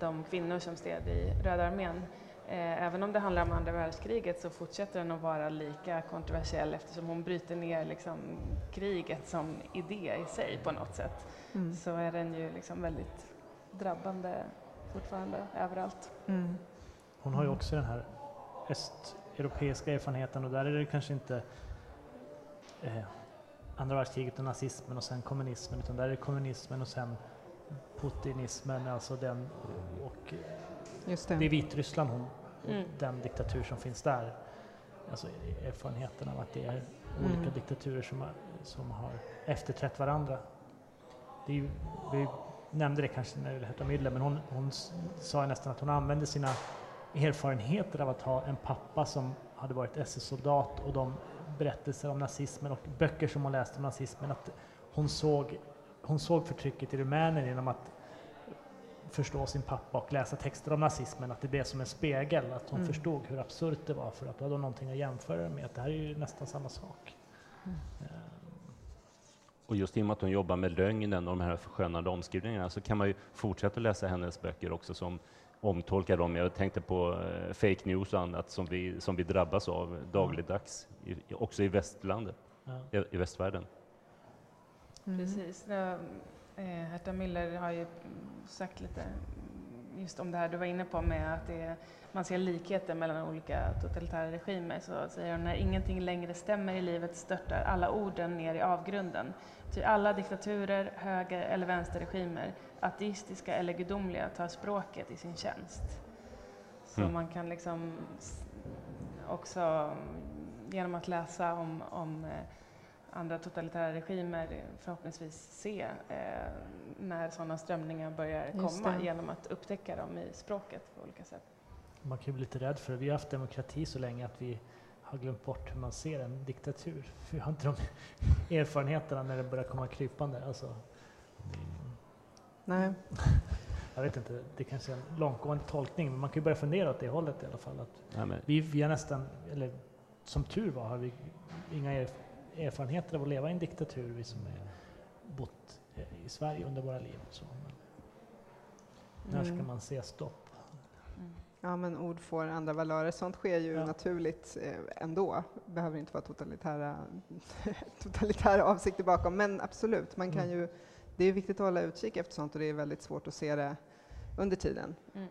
[SPEAKER 5] de kvinnor som stred i Röda armén. Eh, även om det handlar om andra världskriget så fortsätter den att vara lika kontroversiell eftersom hon bryter ner liksom, kriget som idé i sig på något sätt.
[SPEAKER 1] Mm.
[SPEAKER 5] Så är den ju liksom väldigt drabbande fortfarande överallt.
[SPEAKER 1] Mm.
[SPEAKER 2] Hon har ju också den här östeuropeiska erfarenheten och där är det kanske inte eh, andra världskriget och nazismen och sen kommunismen utan där är det kommunismen och sen putinismen, alltså den och
[SPEAKER 1] Just
[SPEAKER 2] det är
[SPEAKER 1] det.
[SPEAKER 2] Vitryssland hon,
[SPEAKER 5] Mm.
[SPEAKER 2] den diktatur som finns där. Alltså erfarenheten av att det är olika
[SPEAKER 1] Mm.
[SPEAKER 2] diktaturer som har, som har efterträtt varandra. Det är ju, vi nämnde det kanske när det hette Müller, men hon, hon sa nästan att hon använde sina erfarenheter av att ha en pappa som hade varit SS-soldat och de berättelser om nazismen och böcker som hon läste om nazismen, att hon såg, hon såg förtrycket i Rumänien genom att förstå sin pappa och läsa texter om nazismen, att det blev som en spegel, att hon
[SPEAKER 1] Mm.
[SPEAKER 2] förstod hur absurt det var för att då hade hon någonting att jämföra med, att det här är ju nästan samma sak.
[SPEAKER 1] Mm.
[SPEAKER 2] Eh,
[SPEAKER 3] Och just i och med att hon jobbar med lögnen och de här förskönande omskrivningarna så kan man ju fortsätta läsa hennes böcker också som omtolkar dem. Jag tänkte på eh, fake news och annat som vi, som vi drabbas av dagligdags, i, också i västlandet,
[SPEAKER 2] ja.
[SPEAKER 3] i, i västvärlden.
[SPEAKER 1] Mm.
[SPEAKER 5] Precis. Nu, eh, Herta Müller har ju mm, sagt lite mm, just om det här du var inne på med att det, man ser likheter mellan olika totalitära regimer så säger hon när ingenting längre stämmer i livet störtar alla orden ner i avgrunden. Ty alla diktaturer, höger eller vänsterregimer, ateistiska eller gudomliga, tar språket i sin tjänst. Så
[SPEAKER 3] Mm.
[SPEAKER 5] man kan liksom också genom att läsa om, om eh, andra totalitära regimer förhoppningsvis se eh, när sådana strömningar börjar
[SPEAKER 1] Just
[SPEAKER 5] komma
[SPEAKER 1] det.
[SPEAKER 5] genom att upptäcka dem i språket på olika sätt.
[SPEAKER 2] Man kan ju bli lite rädd för det. Vi har haft demokrati så länge att vi har glömt bort hur man ser en diktatur. Vi har inte de erfarenheterna när det börjar komma krypande. Alltså,
[SPEAKER 1] Nej.
[SPEAKER 2] jag vet inte, det kanske är en långtgående tolkning, men man kan ju börja fundera åt det hållet i alla fall. Att
[SPEAKER 3] Nej, men,
[SPEAKER 2] vi, vi har nästan, eller som tur var, har vi inga erf erfarenheter av att leva i en diktatur, vi som är bott i Sverige under våra liv. Så, men när ska
[SPEAKER 1] Mm.
[SPEAKER 2] man se stopp?
[SPEAKER 1] Ja, men ord får andra valörer. Sånt sker ju
[SPEAKER 2] Ja.
[SPEAKER 1] naturligt eh, ändå. behöver inte vara totalitära, totalitära avsikter bakom, men absolut, man kan
[SPEAKER 2] Mm.
[SPEAKER 1] ju, det är viktigt att hålla utkik efter sånt och det är väldigt svårt att se det under tiden.
[SPEAKER 5] Mm.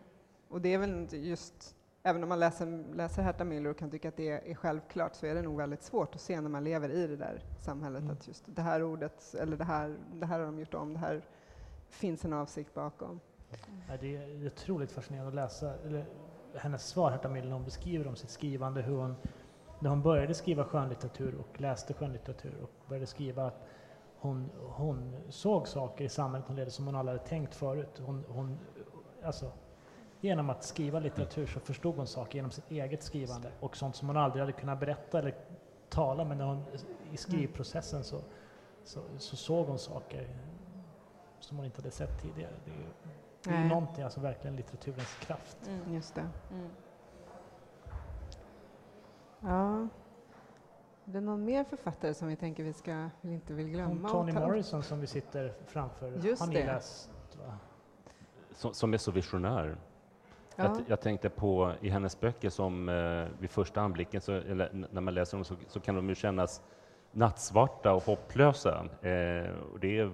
[SPEAKER 1] Och det är väl just, även om man läser, läser Herta Miller och kan tycka att det är självklart, så är det nog väldigt svårt att se när man lever i det där samhället,
[SPEAKER 2] Mm.
[SPEAKER 1] att just det här ordet, eller det här, det här har de gjort om, det här finns en avsikt bakom.
[SPEAKER 2] Ja, det är otroligt fascinerande att läsa eller, hennes svar, Herta Miller, när hon beskriver om sitt skrivande, hur hon, när hon började skriva skönlitteratur och läste skönlitteratur och började skriva att hon, hon såg saker i samhället hon ledde som hon aldrig hade tänkt förut. Hon, hon, alltså, genom att skriva litteratur så förstod hon saker genom sitt eget skrivande och sånt som hon aldrig hade kunnat berätta eller tala, men när hon, i skrivprocessen så, så, så såg hon saker som hon inte hade sett tidigare. Det är, det är någonting, alltså verkligen litteraturens kraft.
[SPEAKER 5] Mm.
[SPEAKER 1] Just det.
[SPEAKER 5] Mm.
[SPEAKER 1] Ja. Det är någon mer författare som vi tänker vi ska, vi inte vill
[SPEAKER 2] Hon,
[SPEAKER 1] glömma?
[SPEAKER 2] Toni
[SPEAKER 1] ta upp?
[SPEAKER 2] Morrison som vi sitter framför,
[SPEAKER 1] Just
[SPEAKER 2] har ni
[SPEAKER 1] det.
[SPEAKER 2] läst? Va?
[SPEAKER 3] som, som är så visionär.
[SPEAKER 1] Ja.
[SPEAKER 3] Jag, jag tänkte på i hennes böcker som eh, vid första anblicken, så, eller när man läser dem så, så kan de ju kännas nattsvarta och hopplösa. Eh, och det är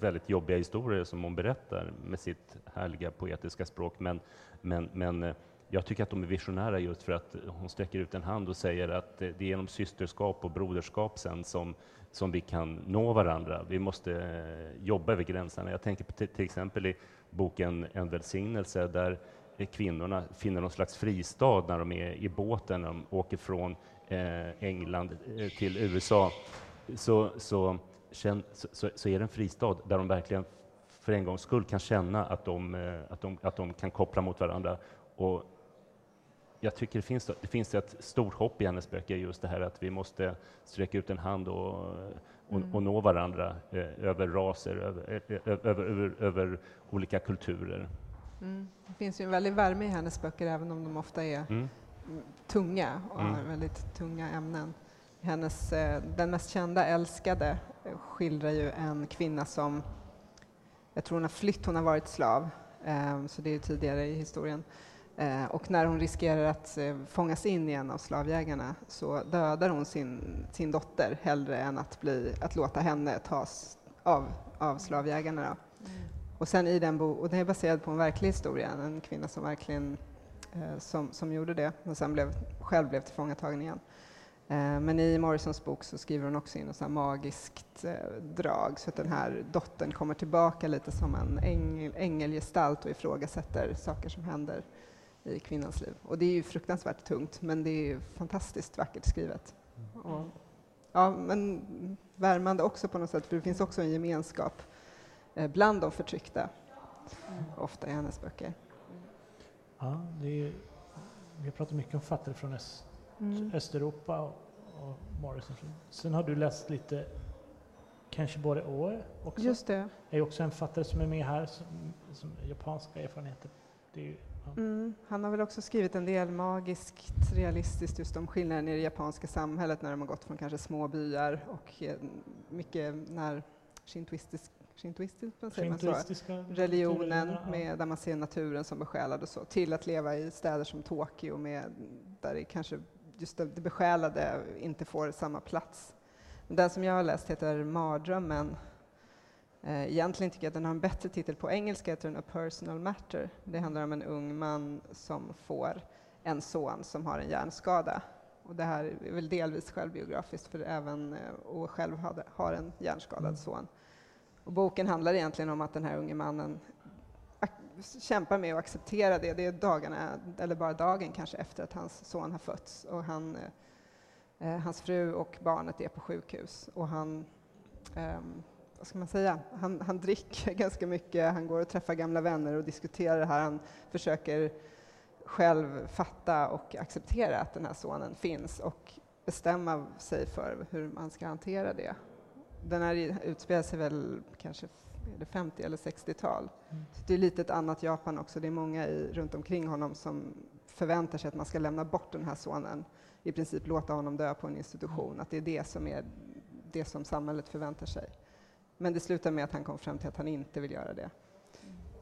[SPEAKER 3] väldigt jobbiga historier som hon berättar med sitt härliga poetiska språk. Men, men, men eh, jag tycker att de är visionära just för att hon sträcker ut en hand och säger att det är genom systerskap och broderskap sen som, som vi kan nå varandra. Vi måste eh, jobba över gränserna. Jag tänker på till, exempel i boken En välsignelse där kvinnorna finner någon slags fristad när de är i båten, när de åker från eh, England eh, till USA. Så, så, så, så, är det en fristad där de verkligen för en gångs skull kan känna att de, att de, att de kan koppla mot varandra. Och jag tycker det finns, det finns ett stort hopp i hennes böcker, just det här att vi måste sträcka ut en hand och, och,
[SPEAKER 1] Mm.
[SPEAKER 3] och nå varandra eh, över raser, över, eh, över, över, över olika kulturer.
[SPEAKER 1] Mm. Det finns ju en väldig värme i hennes böcker, även om de ofta är
[SPEAKER 3] Mm.
[SPEAKER 1] tunga och
[SPEAKER 3] Mm.
[SPEAKER 1] väldigt tunga ämnen. Hennes, eh, den mest kända, Älskade, eh, skildrar ju en kvinna som, jag tror hon har flytt, hon har varit slav, eh, så det är tidigare i historien. Eh, och när hon riskerar att eh, fångas in i en av slavjägarna så dödar hon sin, sin dotter hellre än att, bli, att låta henne tas av, av slavjägarna. Då. Och sen i den bo- och den är baserad på en verklig historia, en kvinna som verkligen eh, som, som gjorde det och sen blev, själv blev tillfångatagen igen. Eh, men i Morrisons bok så skriver hon också in något magiskt eh, drag så att den här dottern kommer tillbaka lite som en ängel, ängelgestalt och ifrågasätter saker som händer i kvinnans liv. Och det är ju fruktansvärt tungt men det är ju fantastiskt vackert skrivet. Och, ja, men värmande också på något sätt för det finns också en gemenskap eh, bland de förtryckta ofta i hennes böcker.
[SPEAKER 2] Ja, det är, vi har pratat mycket om författare från Öst, Östeuropa och, och Morrison. Sen har du läst lite, kanske både år också.
[SPEAKER 1] Just det.
[SPEAKER 2] är ju också en författare som är med här, som, som japanska erfarenheter. Det är.
[SPEAKER 1] Mm. Han har väl också skrivit en del magiskt realistiskt just om skillnaden i det japanska samhället när de har gått från kanske små byar och eh, mycket när shintoistisk, säger man så?
[SPEAKER 2] Shintoistiska
[SPEAKER 1] religionen
[SPEAKER 2] ja.
[SPEAKER 1] med, där man ser naturen som besjälad och så, till att leva i städer som Tokyo med, där det kanske just det, det besjälade inte får samma plats. Den som jag har läst heter Mardrömmen egentligen tycker jag att den har en bättre titel på engelska, heter den A Personal Matter. Det handlar om en ung man som får en son som har en hjärnskada. Och det här är väl delvis självbiografiskt, för även eh, och själv hade, har en hjärnskadad mm. son. Och boken handlar egentligen om att den här unge mannen kämpar med att acceptera det. Det är dagarna, eller bara dagen kanske, efter att hans son har fötts. Och han, eh, hans fru och barnet är på sjukhus. Och han, eh, vad ska man säga, han, han dricker ganska mycket, han går och träffar gamla vänner och diskuterar det här. Han försöker själv fatta och acceptera att den här sonen finns och bestämma sig för hur man ska hantera det. Den här utspelar sig väl kanske det 50 eller 60-tal. Mm. det är lite ett annat Japan också. Det är många i, runt omkring honom som förväntar sig att man ska lämna bort den här sonen, i princip låta honom dö på en institution, mm. att det är det som är det som samhället förväntar sig. Men det slutar med att han kom fram till att han inte vill göra det.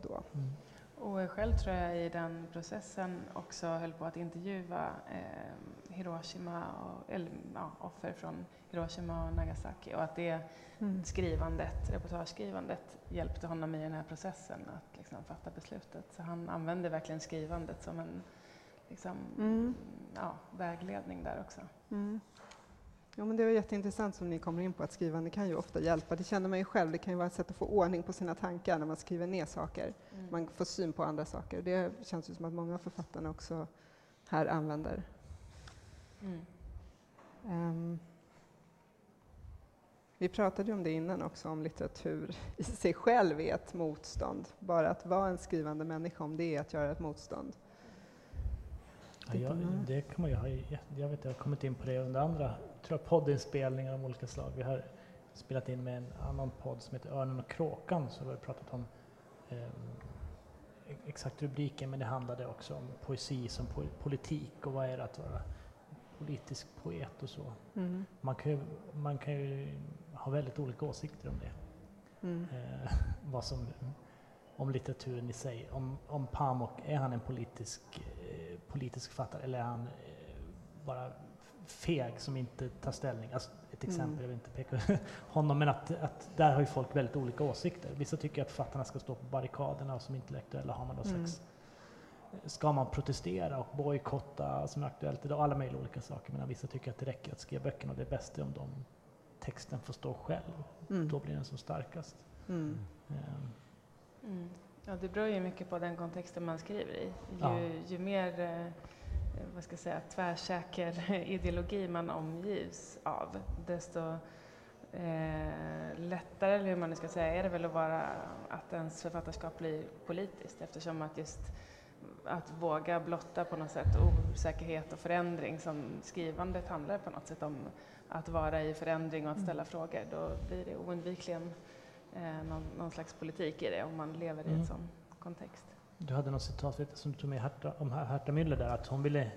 [SPEAKER 1] Då. Mm.
[SPEAKER 5] Och själv tror jag i den processen också höll på att intervjua eh, Hiroshima och, eller, ja, offer från Hiroshima och Nagasaki och att det mm. skrivandet, reportageskrivandet hjälpte honom i den här processen att liksom, fatta beslutet. Så han använde verkligen skrivandet som en liksom, mm. ja, vägledning där också. Mm.
[SPEAKER 1] Ja, men det var jätteintressant som ni kommer in på att skrivande kan ju ofta hjälpa. Det känner man ju själv, det kan ju vara ett sätt att få ordning på sina tankar när man skriver ner saker. Mm. Man får syn på andra saker. Det känns ju som att många av författarna också här använder. Mm. Um, vi pratade om det innan också, om litteratur i sig själv är ett motstånd. Bara att vara en skrivande människa, om det är att göra ett motstånd.
[SPEAKER 2] Ja, jag, det kan man ju ha, jag vet jag har kommit in på det under andra tror jag, poddinspelningar av olika slag. Vi har spelat in med en annan podd som heter Örnen och kråkan, så vi har pratat om eh, exakt rubriken, men det handlade också om poesi som po politik och vad är det att vara politisk poet och så. Mm. Man, kan ju, man kan ju ha väldigt olika åsikter om det. Mm. Eh, vad som, om litteraturen i sig. Om, om Pamuk, är han en politisk, politisk författare eller är han eh, bara feg som inte tar ställning. Alltså ett mm. exempel, mm. jag vill inte peka honom, men att, att där har ju folk väldigt olika åsikter. Vissa tycker att författarna ska stå på barrikaderna och som intellektuella har man då mm. slags Ska man protestera och bojkotta som är aktuellt idag, alla möjliga olika saker, medan vissa tycker att det räcker att skriva böckerna och det är bäst om de texten får stå själv. Mm. Då blir den som starkast. Mm.
[SPEAKER 5] Um. Ja, det beror ju mycket på den kontexten man skriver i. Ju, ja. ju mer eh, vad ska jag säga, tvärsäker ideologi man omgivs av, desto eh, lättare, eller hur man nu ska säga, är det väl att, vara, att ens författarskap blir politiskt eftersom att just att våga blotta på något sätt osäkerhet och förändring som skrivandet handlar på något sätt om att vara i förändring och att ställa mm. frågor, då blir det oundvikligen eh, någon, någon, slags politik i det om man lever i en mm. sån kontext.
[SPEAKER 2] Du hade något citat som du tog med Herta, om Herta Müller där, att hon ville,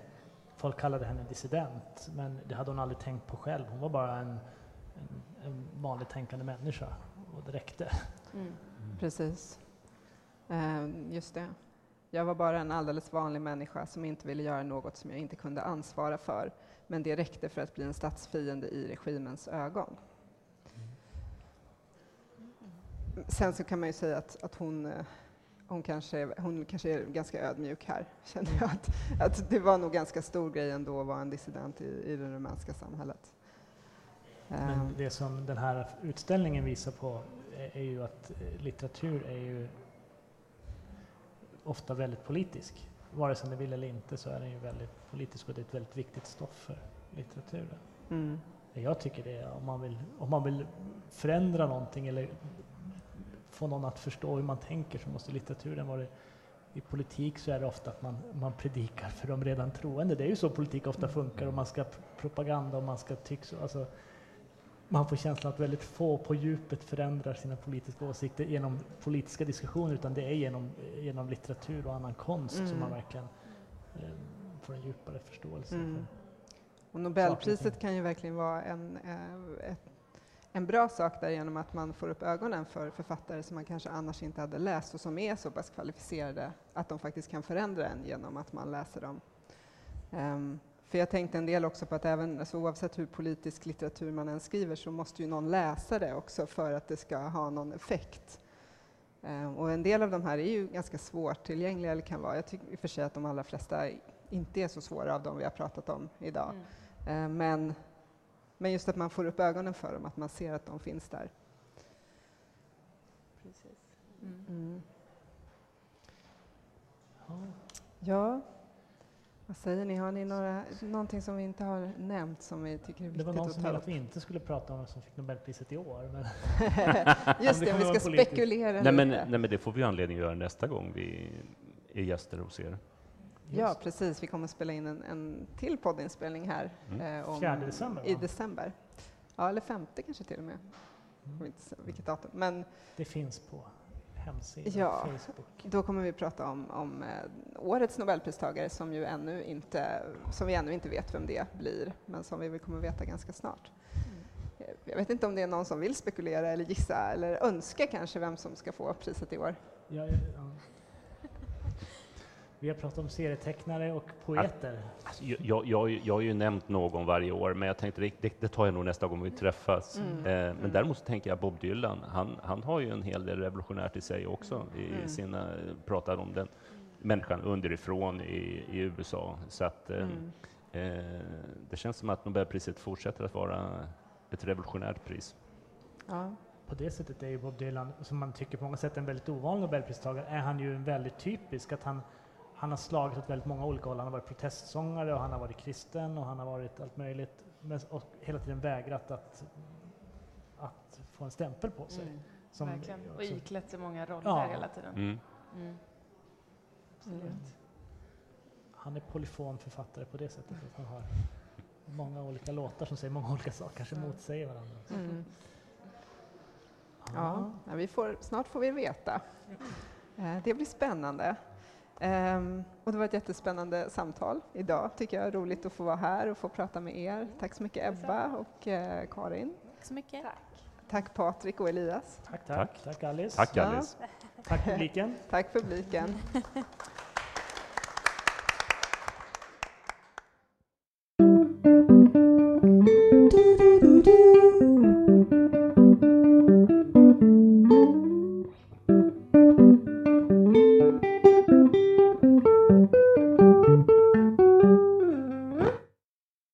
[SPEAKER 2] folk kallade henne dissident, men det hade hon aldrig tänkt på själv. Hon var bara en, en, en vanligt tänkande människa och det räckte. Mm.
[SPEAKER 1] Mm. Precis. Uh, just det. Jag var bara en alldeles vanlig människa som inte ville göra något som jag inte kunde ansvara för, men det räckte för att bli en statsfiende i regimens ögon. Mm. Sen så kan man ju säga att, att hon eh, hon kanske, hon kanske är ganska ödmjuk här, känner jag. Att, att det var nog ganska stor grej ändå att vara en dissident i, i det rumänska samhället.
[SPEAKER 2] Men ehm. det som den här utställningen visar på är, är ju att eh, litteratur är ju ofta väldigt politisk. Vare sig den vill eller inte så är den ju väldigt politisk och det är ett väldigt viktigt stoff för litteraturen. Mm. Jag tycker det, om man, vill, om man vill förändra någonting eller få någon att förstå hur man tänker så måste litteraturen vara i politik så är det ofta att man, man predikar för de redan troende. Det är ju så politik ofta funkar och man ska propaganda och man ska tycka alltså, man får känslan att väldigt få på djupet förändrar sina politiska åsikter genom politiska diskussioner utan det är genom, genom litteratur och annan konst mm. som man verkligen eh, får en djupare förståelse. Mm.
[SPEAKER 1] och Nobelpriset kan ju verkligen vara en, eh, ett en bra sak där genom att man får upp ögonen för författare som man kanske annars inte hade läst och som är så pass kvalificerade att de faktiskt kan förändra en genom att man läser dem. Um, För jag tänkte en del också på att även, alltså oavsett hur politisk litteratur man än skriver så måste ju någon läsa det också för att det ska ha någon effekt. Eh, och en del av de här är ju ganska svårtillgängliga, eller kan vara. Jag tycker i och för sig att de allra flesta inte är så svåra av de vi har pratat om idag.
[SPEAKER 5] Mm.
[SPEAKER 1] Eh, men, men just att man får upp ögonen för dem, att man ser att de finns där.
[SPEAKER 5] Precis. Mm.
[SPEAKER 1] Mm.
[SPEAKER 2] Ja.
[SPEAKER 1] Vad säger ni? Har ni några, någonting som vi inte har nämnt som vi tycker är
[SPEAKER 2] Det
[SPEAKER 1] viktigt
[SPEAKER 2] var någon
[SPEAKER 1] att
[SPEAKER 2] som
[SPEAKER 1] ta
[SPEAKER 2] ville
[SPEAKER 1] upp?
[SPEAKER 2] att vi inte skulle prata om vem som fick Nobelpriset i år. Men
[SPEAKER 1] Just
[SPEAKER 2] det
[SPEAKER 1] det, om vi ska spekulera
[SPEAKER 3] Nej men, nej men det får vi anledning att göra nästa gång vi är gäster hos er.
[SPEAKER 1] Ja, precis. Vi kommer att spela in en, en till poddinspelning här.
[SPEAKER 3] Mm.
[SPEAKER 1] eh, om,
[SPEAKER 2] december,
[SPEAKER 1] I december. Ja, eller femte kanske till och med.
[SPEAKER 2] Mm.
[SPEAKER 1] vilket datum. Men
[SPEAKER 2] Det finns på hemsidan,
[SPEAKER 1] Ja.
[SPEAKER 2] Facebook.
[SPEAKER 1] då kommer vi prata om, om eh, årets Nobelpristagare som, ju ännu inte, som vi ännu inte vet vem det blir, men som vi väl kommer veta ganska snart. Eh, Jag vet inte om det är någon som vill spekulera eller gissa eller önska kanske vem som ska få priset i år.
[SPEAKER 2] Ja, ja, ja. Vi har pratat om serietecknare och poeter.
[SPEAKER 3] Alltså, jag, jag, jag, har ju nämnt någon varje år, men jag tänkte det, det, tar jag nog nästa gång vi träffas.
[SPEAKER 1] Mm.
[SPEAKER 3] Eh, men
[SPEAKER 1] Mm.
[SPEAKER 3] däremot så tänker jag Bob Dylan, han, han har ju en hel del revolutionärt i sig också, i
[SPEAKER 1] Mm.
[SPEAKER 3] sina, pratar om den människan underifrån i, i USA. Så att eh,
[SPEAKER 1] Mm.
[SPEAKER 3] eh, det känns som att Nobelpriset fortsätter att vara ett revolutionärt pris.
[SPEAKER 1] Ja.
[SPEAKER 2] På det sättet är ju Bob Dylan, som man tycker på många sätt är en väldigt ovanlig Nobelpristagare, är han ju väldigt typisk. Att han, han har slagit åt väldigt många olika håll. Han har varit protestsångare och han har varit kristen och han har varit allt möjligt. Men, och hela tiden vägrat att, att få en stämpel på sig.
[SPEAKER 5] Mm.
[SPEAKER 2] Som-
[SPEAKER 5] Verkligen. Och iklätt sig många roller
[SPEAKER 2] Ja.
[SPEAKER 5] hela tiden.
[SPEAKER 3] Mm.
[SPEAKER 5] Mm. Absolut.
[SPEAKER 1] Mm.
[SPEAKER 2] Han är polyfon författare på det sättet att han har många olika låtar som säger många olika saker, kanske motsäger varandra.
[SPEAKER 1] Mm. Ja, ja, vi får, snart får vi veta. Eh, Det blir spännande. Ehm, och det var ett jättespännande samtal idag, tycker jag. Roligt att få vara här och få prata med er. Tack så mycket Ebba och eh, Karin.
[SPEAKER 4] Tack så mycket.
[SPEAKER 1] Tack Patrik och Elias.
[SPEAKER 2] Tack, tack. Tack Alice.
[SPEAKER 3] Tack
[SPEAKER 1] Ja.
[SPEAKER 3] Alice!
[SPEAKER 2] Tack publiken.
[SPEAKER 1] Tack publiken.